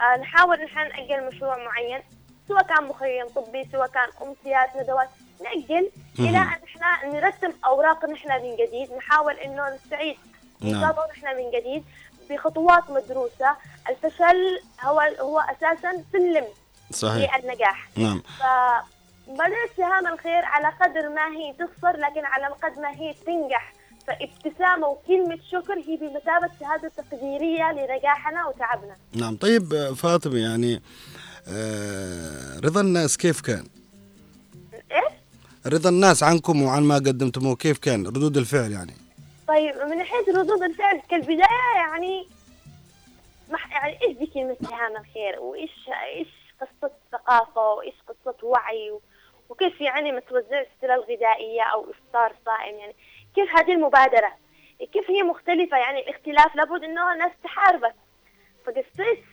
آه نحاول نحن نأجل مشروع معين سواء كان مخيم طبي سواء كان امسيات ندوات. نأجل إلى. أن نحن نرتب أوراق نحن من جديد. نحاول إنه نستعيد نعم. نحن من جديد. بخطوات مدروسة. الفشل هو هو أساسا سلم صحيح. للنجاح نعم. فبدأت سهام الخير على قدر ما هي تخسر لكن على قدر ما هي تنجح. فابتسامة وكلمة شكر هي بمثابة شهادة تقديرية لنجاحنا وتعبنا. نعم. طيب فاطمة يعني آه، رضا الناس كيف كان؟ إيش؟ رضا الناس عنكم وعن ما قدمتموه كيف كان ردود الفعل يعني؟ طيب من ناحية ردود الفعل كالبداية يعني مح يعني إيش كلمة سهام الخير؟ وايش إيش قصة ثقافة؟ وإيش قصة وعي؟ وكيف يعني ما توزعش السلة الغذائية أو إفطار صائم؟ يعني كيف هذه المبادرة؟ كيف هي مختلفة؟ يعني الاختلاف لابد إنه الناس تحاربك فقصيت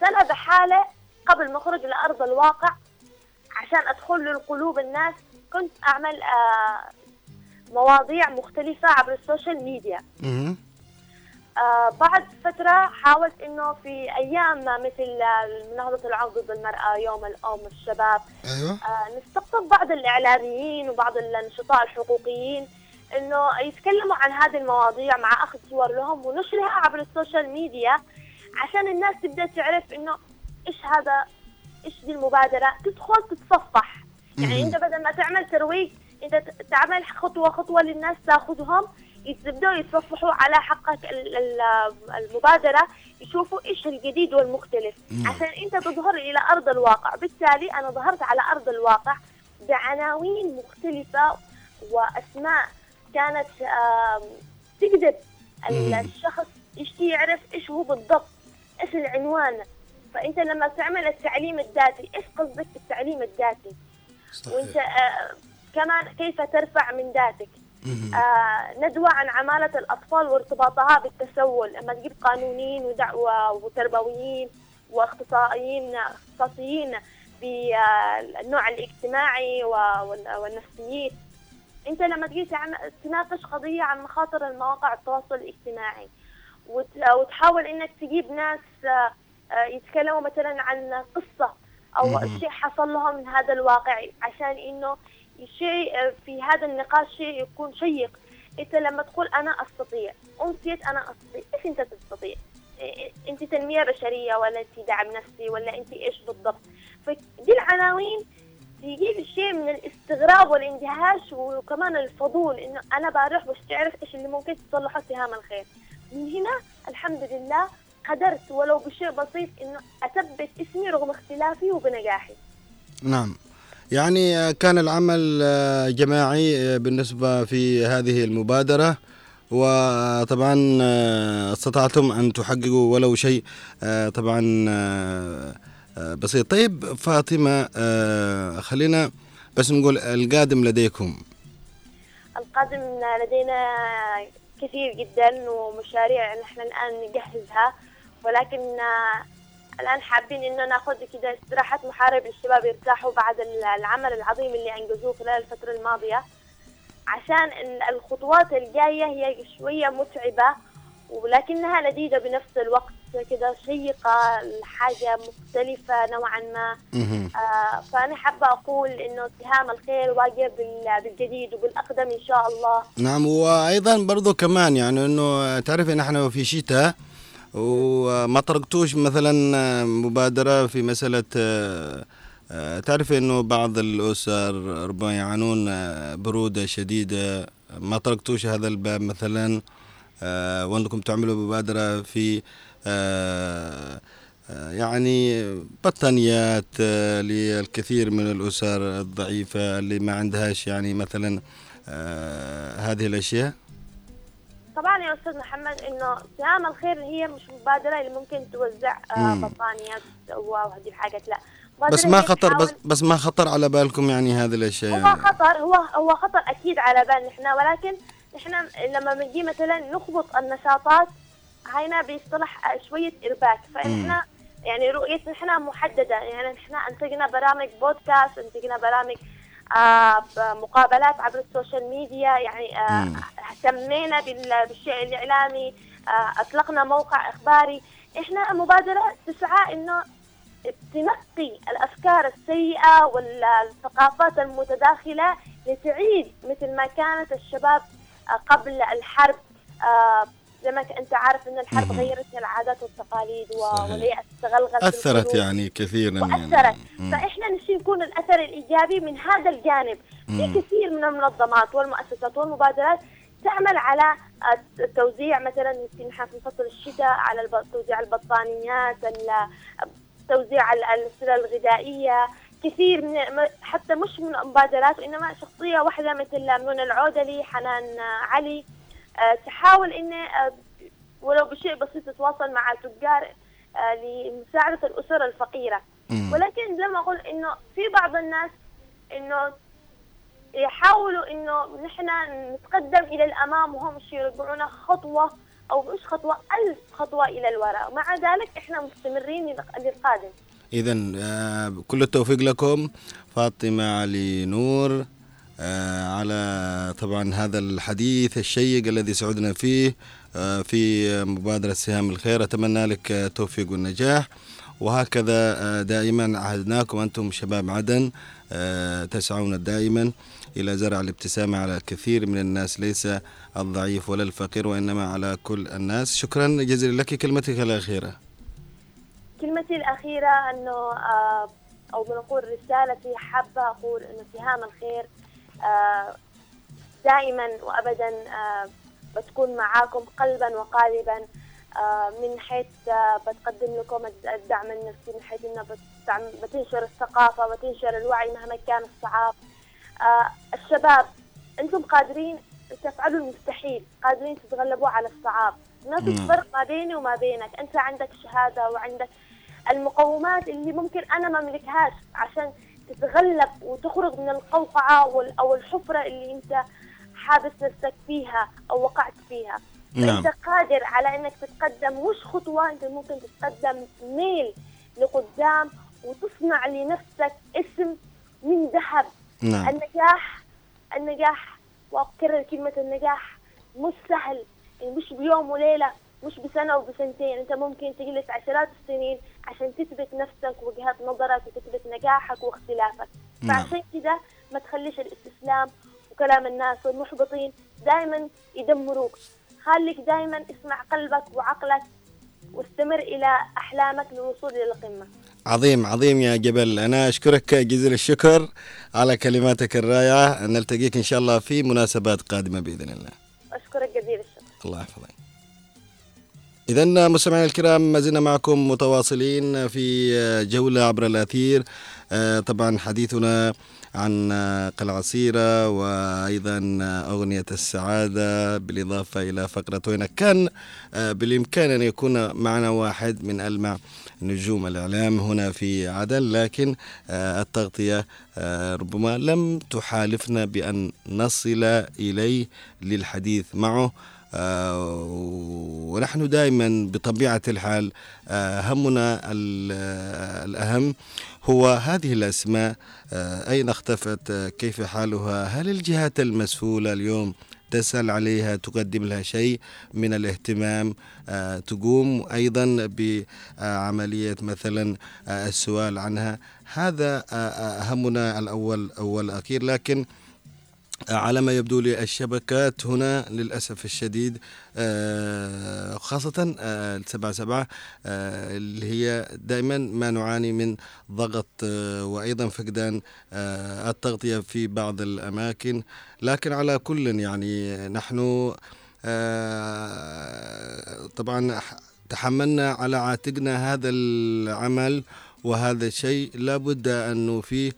سنة بحالة قبل ما أخرج لأرض الواقع عشان أدخل لقلوب الناس. كنت أعمل آه مواضيع مختلفة عبر ال social media. آه بعد فترة حاولت إنه في أيام مثل آه، مناهضة العنف ضد المرأة يوم الأم الشباب أيوه. آه نستقطب بعض الإعلاميين وبعض النشطاء الحقوقيين إنه يتكلموا عن هذه المواضيع مع أخذ صور لهم ونشرها عبر ال social media عشان الناس تبدأ تعرف إنه إيش هذا إيش دي المبادرة؟ تدخل تتصفح. يعني أنت بدل ما تعمل ترويج انت تعمل خطوة خطوة للناس تاخذهم يبدأوا يتصفحوا على حقك ال- ال- المبادرة يشوفوا إيش الجديد والمختلف. نعم. عشان أنت تظهر إلى أرض الواقع. بالتالي أنا ظهرت على أرض الواقع بعناوين مختلفة وأسماء كانت مم. الشخص يشتي يعرف؟ إيش هو بالضبط؟ إيش العنوان؟ فأنت لما تعمل التعليم الذاتي إيش قصدك بالتعليم الذاتي؟ وأنت صحيح آه كمان كيف ترفع من ذاتك. آه ندوة عن عمالة الأطفال وارتباطها بالتسول لما تجيب قانونيين ودعوة وتربويين واختصائيين اختصاصيين بالنوع الاجتماعي و- وال- والنفسيين أنت لما تجي تناقش قضية عن مخاطر المواقع التواصل الاجتماعي وت- وتحاول إنك تجيب ناس آه، آه، يتكلموا مثلا عن قصة أو. شيء حصل لهم من هذا الواقع عشان إنه شيء آه، في هذا النقاش شيء يكون شيق. إنت لما تقول أنا أستطيع امسيت أنا أستطيع إيش أنت تستطيع؟ أنت تنمية بشرية ولا أنت دعم نفسي ولا أنت إيش بالضبط؟ فدي العناوين تجيب شيء من الاستغراب والاندهاش وكمان الفضول إنه أنا بروح بس تعرف إيش اللي ممكن تصلحه سهام الخير. من هنا الحمد لله قدرت ولو بشيء بسيط إنه أثبت إسمي رغم اختلافي وبنجاحي. نعم. يعني آه، كان العمل آه، جماعي آه، بالنسبة في هذه المبادرة. وطبعا استطعتم أن تحققوا ولو شيء طبعا بسيط. طيب فاطمة خلينا بس نقول القادم لديكم. القادم لدينا كثير جدا ومشاريع نحن الآن نجهزها ولكن الآن حابين إنه نأخذ كده استراحة محارب للشباب يرتاحوا بعد ال- العمل العظيم اللي أنجزوه خلال الفترة الماضية عشان ال- الخطوات الجاية هي شوية متعبة ولكنها لذيذة بنفس الوقت كده شيقة حاجة مختلفة نوعا ما. آه فأنا حابة أقول إنه سهام الخير واقع بال- بالجديد وبالأقدم إن شاء الله نعم وأيضا برضو كمان يعني إنه تعرفي نحن في شتاء وما تركتوش مثلا مبادرة في مسألة آه، آه، تعرفي إنه بعض الأسر ربما يعانون آه، برودة شديدة. ما تركتوش هذا الباب مثلا آه، وأنكم تعملوا مبادرة في آه، آه، يعني بطانيات آه، للكثير من الأسر الضعيفة اللي ما عندهاش يعني مثلا آه، هذه الأشياء؟ طبعا يا أستاذ محمد إنه سهام الخير هي مش مبادرة اللي ممكن توزع آه. بطانيات وهذه الحاجات لا. بس ما خطر بس بس ما خطر على بالكم يعني هذه الأشياء؟ هو يعني خطر هو هو خطر أكيد على بالنا إحنا ولكن إحنا لما بنجي مثلا نخبط النشاطات هينا بيصطلح شوية إرباك. فاحنا يعني رؤيتنا إحنا محددة يعني إحنا أنتجنا برامج بودكاست أنتجنا برامج مقابلات عبر ال social media يعني آه. اهتمينا بال- بالشيء الإعلامي آه أطلقنا موقع إخباري إحنا مبادره تسعى إنه تنقي الأفكار السيئة والثقافات المتداخلة لتعيد مثل ما كانت الشباب آه، قبل الحرب آه، زي ما انت عارف إن الحرب. غيرت العادات والتقاليد و- صحيح. واليأس تغلغل في أثرت. يعني كثيرا وأثرت يعني مم. فإحنا نشي نكون الأثر الإيجابي من هذا الجانب. في كثير من المنظمات والمؤسسات والمبادرات تعمل على آه، توزيع مثلا يمكن في فصل الشتاء على توزيع البطانيات ال- توزيع ال- السلع الغذائية كثير من حتى مش من مبادرات وانما شخصية واحدة مثل منى العودلي حنان آه، علي تحاول ان آه، ولو بشيء بسيط تتواصل مع تجار آه، لمساعدة الأسر الفقيرة. مم. ولكن زي ما أقول إنه في بعض الناس إنه يحاولوا إنه نحن نتقدم إلى الأمام وهم يرجعونا خطوة أو مش خطوة ألف خطوة إلى الوراء. مع ذلك إحنا مستمرين للق- للقادم آه، كل التوفيق لكم فاطمة علي نور. آه، على طبعا هذا الحديث الشيق الذي سعدنا فيه آه، في مبادرة سهام الخير. أتمنى لك آه، التوفيق والنجاح. وهكذا آه، دائما عهدناكم أنتم شباب عدن آه، تسعون دائما إلى زرع الابتسامة على الكثير من الناس. ليس الضعيف ولا الفقير وإنما على كل الناس. شكرا جزيلا لك. كلمتك الأخيرة. كلمتي الأخيرة أنه آه، أو بنقول رسالتي حابة أقول إنه سهام الخير آه، دائما وابدا آه، بتكون معاكم قلبا وقالبا آه، من حيث آه، بتقدم لكم الدعم النفسي من حيث انها بتنشر الثقافة بتنشر الوعي مهما كان الصعاب. آه، الشباب أنتم قادرين تفعلوا المستحيل قادرين تتغلبوا على الصعاب. ما في. فرق ما بيني وما بينك. أنت عندك شهادة وعندك المقومات اللي ممكن أنا ما أملكهاش عشان تتغلب وتخرج من القوقعة وال- أو الحفرة اللي أنت حابس نفسك فيها أو وقعت فيها. نعم. أنت قادر على إنك تتقدم. مش خطوة أنت ممكن تتقدم؟ ميل لقدام وتصنع لنفسك اسم من ذهب. نعم. النجاح النجاح واكرر كلمة النجاح مش سهل. يعني مش بيوم وليلة مش بسنة وبسنتين أنت ممكن تجلس عشرات السنين عشان تثبت نفسك وجهات نظرك وتثبت نجاحك واختلافك. نعم. فعشان كده ما تخليش الاستسلام وكلام الناس والمحبطين دائما يدمروك. خليك دائما اسمع قلبك وعقلك واستمر إلى أحلامك للوصول إلى القمة. عظيم عظيم يا جبل. أنا أشكرك جزيل الشكر على كلماتك الرائعة. نلتقيك إن شاء الله في مناسبات قادمة بإذن الله. أشكرك جزيل الشكر. الله يحفظك. إذا مستمعينا الكرام ما زلنا معكم متواصلين في جولة عبر الأثير. آه، طبعا حديثنا عن قلعة صيرة وأيضا أغنية السعادة بالإضافة إلى فقرة وينك كان. آه، بالإمكان أن يكون معنا واحد من ألمع نجوم الإعلام هنا في عدن لكن آه، التغطية ربما لم تحالفنا بأن نصل إليه للحديث معه. ونحن دائما بطبيعة الحال آه، همنا آه، الأهم هو هذه الأسماء آه، أين اختفت آه، كيف حالها هل الجهات المسؤولة اليوم تسأل عليها تقدم لها شيء من الاهتمام آه، تقوم أيضا بعملية مثلا آه، السؤال عنها؟ هذا آه، آه، همنا الأول أول أخير لكن على ما يبدو لي الشبكات هنا للأسف الشديد آه، خاصة السبعة سبعة آه، اللي هي دائما ما نعاني من ضغط آه، وأيضا فقدان التغطية في بعض الأماكن. لكن على كل يعني نحن طبعا تحملنا على عاتقنا هذا العمل وهذا الشيء لا بد أن نوفيه. آه،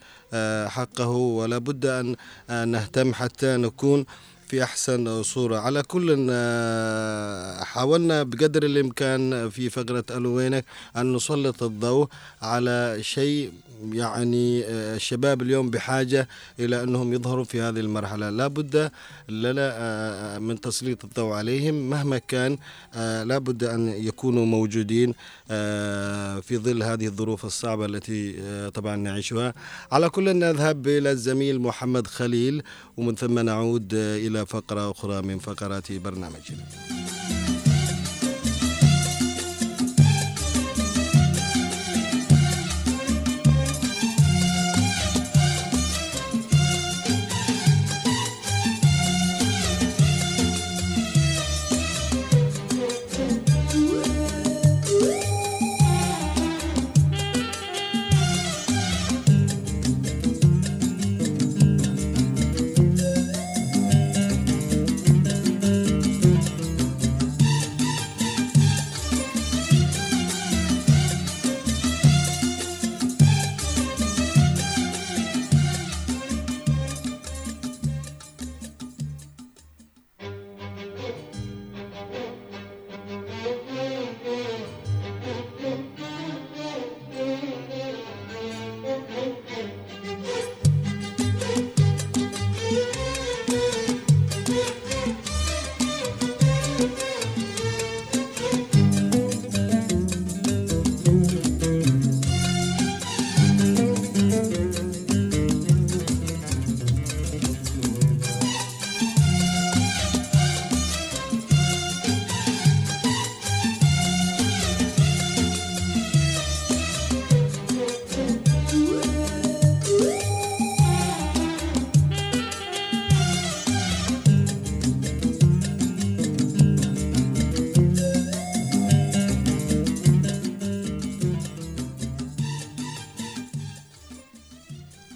حقه ولا بد أن آه، نهتم حتى نكون في أحسن صورة. على كل آه، حاولنا بقدر الإمكان في فقرة ألو وينك أن نسلط الضوء على شيء يعني آه، الشباب اليوم بحاجة إلى أنهم يظهروا في هذه المرحلة. لا بد لنا آه، من تسليط الضوء عليهم. مهما كان آه، لا بد أن يكونوا موجودين آه، في ظل هذه الظروف الصعبة التي آه، طبعا نعيشها. على كل نذهب إلى الزميل محمد خليل ومن ثم نعود آه، إلى فقرة أخرى من فقرات برنامجنا.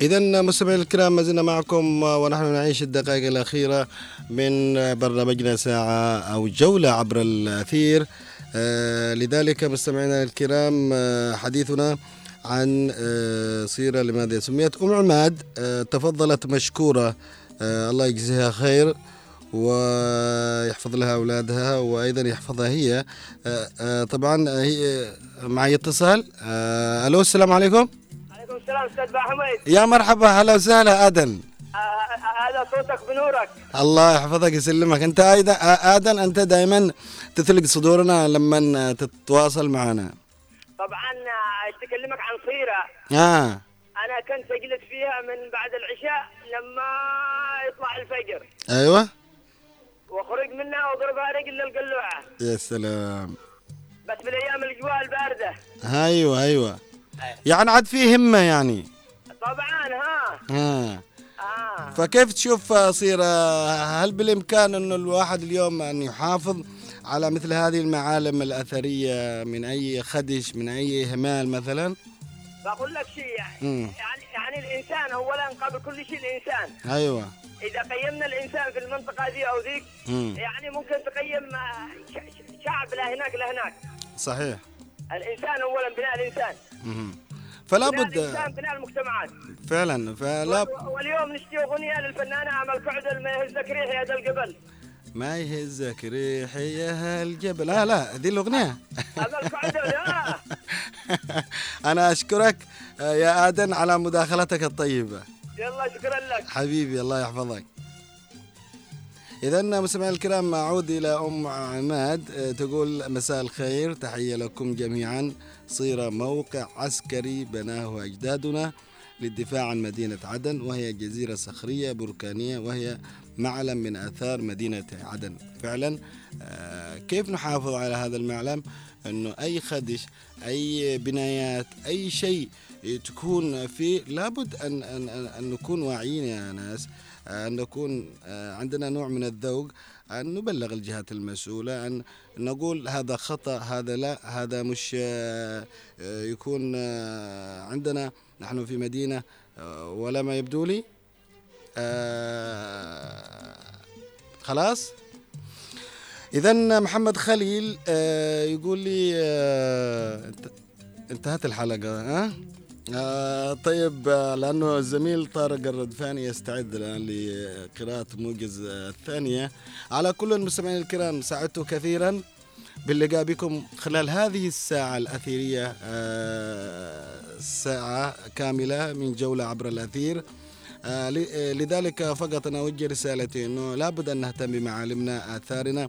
إذا مستمعينا الكرام ما زلنا معكم ونحن نعيش الدقائق الأخيرة من برنامجنا ساعة أو جولة عبر الأثير. آه، لذلك مستمعينا الكرام آه، حديثنا عن آه، صيرة لماذا سميت؟ أم عماد آه، تفضلت مشكورة آه، الله يجزيها خير ويحفظ لها أولادها وأيضا يحفظها هي. آه، آه، طبعا هي معي اتصال. آه، ألو السلام عليكم. السلام أستاذ با حميد يا مرحبا هلا وسهلا آدن آه، آه، هذا صوتك بنورك. الله يحفظك يسلمك. أنت أيضا ادن أنت دائما تثلق صدورنا لما تتواصل معنا. طبعا آه، أتكلمك عن صيره آه. أنا كنت اجلس فيها من بعد العشاء لما يطلع الفجر. أيوه. واخرج منها واضربها رجل للقلوعة. يا سلام. بس بالأيام الاجواء البارده أيوه أيوه. يعني عاد في همة يعني. طبعا ها. آه آه. فكيف تشوف صيرة هل بالإمكان إنه الواحد اليوم أن يحافظ على مثل هذه المعالم الأثرية من أي خدش من أي اهمال مثلا؟ بقول لك شيء يعني. يعني يعني الإنسان اولا قبل كل شيء الإنسان. أيوه. إذا قيمنا الإنسان في المنطقة ذي أو ذيك. يعني ممكن تقيم آه، شعب لهناك لهناك. صحيح. الإنسان اولا بناء الإنسان. فلا بد بناء المجتمعات فعلا فلا واليوم نشتي أغنية للفنانة امل كعدل ما يهزك ريح يا ذا القبل ما يهزك ريحي يا هالجبل لا لا ذي الأغنية. امل كعدل آه. أنا أشكرك يا ادن على مداخلتك الطيبة. يلا شكرا لك. حبيبي الله يحفظك. إذا مستمعينا الكرام أعود إلى أم عماد آه، تقول مساء الخير تحية لكم جميعا. صير موقع عسكري بناه أجدادنا للدفاع عن مدينة عدن وهي جزيرة صخرية بركانية وهي معلم من آثار مدينة عدن. فعلا آه، كيف نحافظ على هذا المعلم؟ أنه أي خدش أي بنايات أي شيء تكون فيه لابد أن, أن, أن, أن نكون واعيين يا ناس. أن نكون آه، عندنا نوع من الذوق أن نبلغ الجهات المسؤولة أن نقول هذا خطأ هذا لا هذا مش آه، آه، يكون عندنا نحن في مدينة ولا ما يبدو لي خلاص إذا محمد خليل يقول لي انت- انتهت الحلقة ها؟ آه طيب آه، لأنه الزميل طارق الردفاني يستعد الآن لقراءة موجز آه، الثانية. على كل المستمعين الكرام سعدت كثيرا باللقاء بكم خلال هذه الساعة الأثيرية آه، ساعة كاملة من جولة عبر الأثير. لذلك فقط أنا أوجه رسالتي أنه لابد أن نهتم بمعالمنا آثارنا.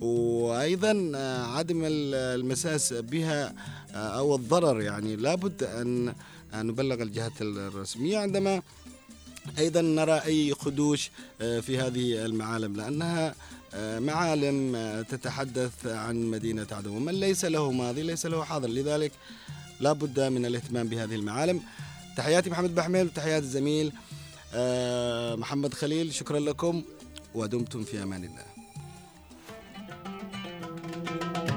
وأيضا آه، عدم ال- المساس بها آه، أو الضرر. يعني لابد أن نبلغ الجهات الرسمية. عندما أيضا نرى أي خدوش آه، في هذه المعالم لأنها معالم تتحدث عن مدينة عدن ومن ليس له ماضي ليس له حاضر. لذلك لا بد من الاهتمام بهذه المعالم. تحياتي محمد بحميل وتحيات الزميل محمد خليل. شكرا لكم ودمتم في أمان الله. Thank you.